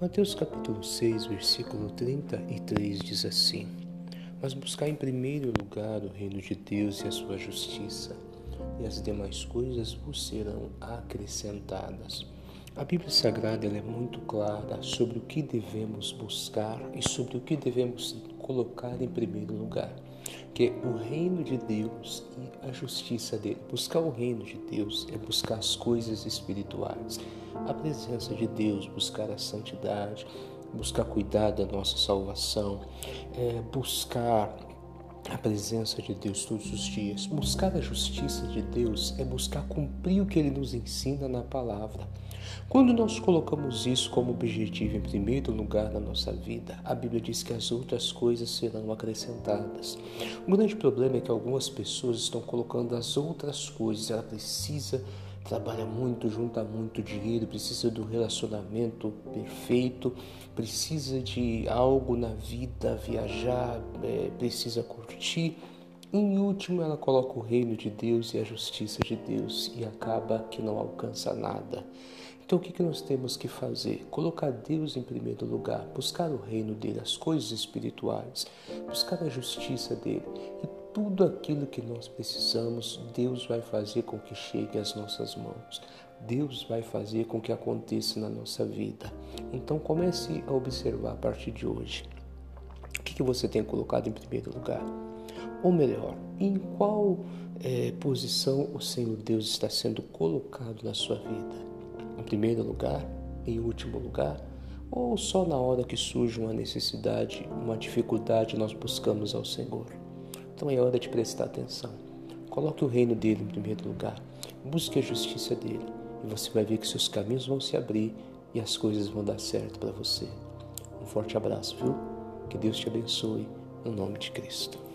Mateus capítulo 6, versículo 33 diz assim: Mas buscar em primeiro lugar o reino de Deus e a sua justiça, e as demais coisas vos serão acrescentadas. A Bíblia Sagrada é muito clara sobre o que devemos buscar e sobre o que devemos colocar em primeiro lugar, que é o reino de Deus e a justiça dele. Buscar o reino de Deus é buscar as coisas espirituais, a presença de Deus, buscar a santidade, buscar cuidar da nossa salvação, é buscar a presença de Deus todos os dias. Buscar a justiça de Deus é buscar cumprir o que ele nos ensina na palavra. Quando nós colocamos isso como objetivo em primeiro lugar na nossa vida, a Bíblia diz que as outras coisas serão acrescentadas. O grande problema é que algumas pessoas estão colocando as outras coisas, ela precisa trabalha muito, junta muito dinheiro, precisa do relacionamento perfeito, precisa de algo na vida, viajar, é, precisa curtir. Em último, ela coloca o reino de Deus e a justiça de Deus e acaba que não alcança nada. Então, o que nós temos que fazer? Colocar Deus em primeiro lugar, buscar o reino dele, as coisas espirituais, buscar a justiça dele. E tudo aquilo que nós precisamos, Deus vai fazer com que chegue às nossas mãos. Deus vai fazer com que aconteça na nossa vida. Então, comece a observar a partir de hoje. O que, que você tem colocado em primeiro lugar? Ou melhor, em qual é, posição o Senhor Deus está sendo colocado na sua vida? em primeiro lugar, em último lugar, ou só na hora que surge uma necessidade, uma dificuldade, nós buscamos ao Senhor. Então é hora de prestar atenção. Coloque o reino dele em primeiro lugar. Busque a justiça dele. E você vai ver que seus caminhos vão se abrir e as coisas vão dar certo para você. Um forte abraço, viu? Que Deus te abençoe. No nome de Cristo.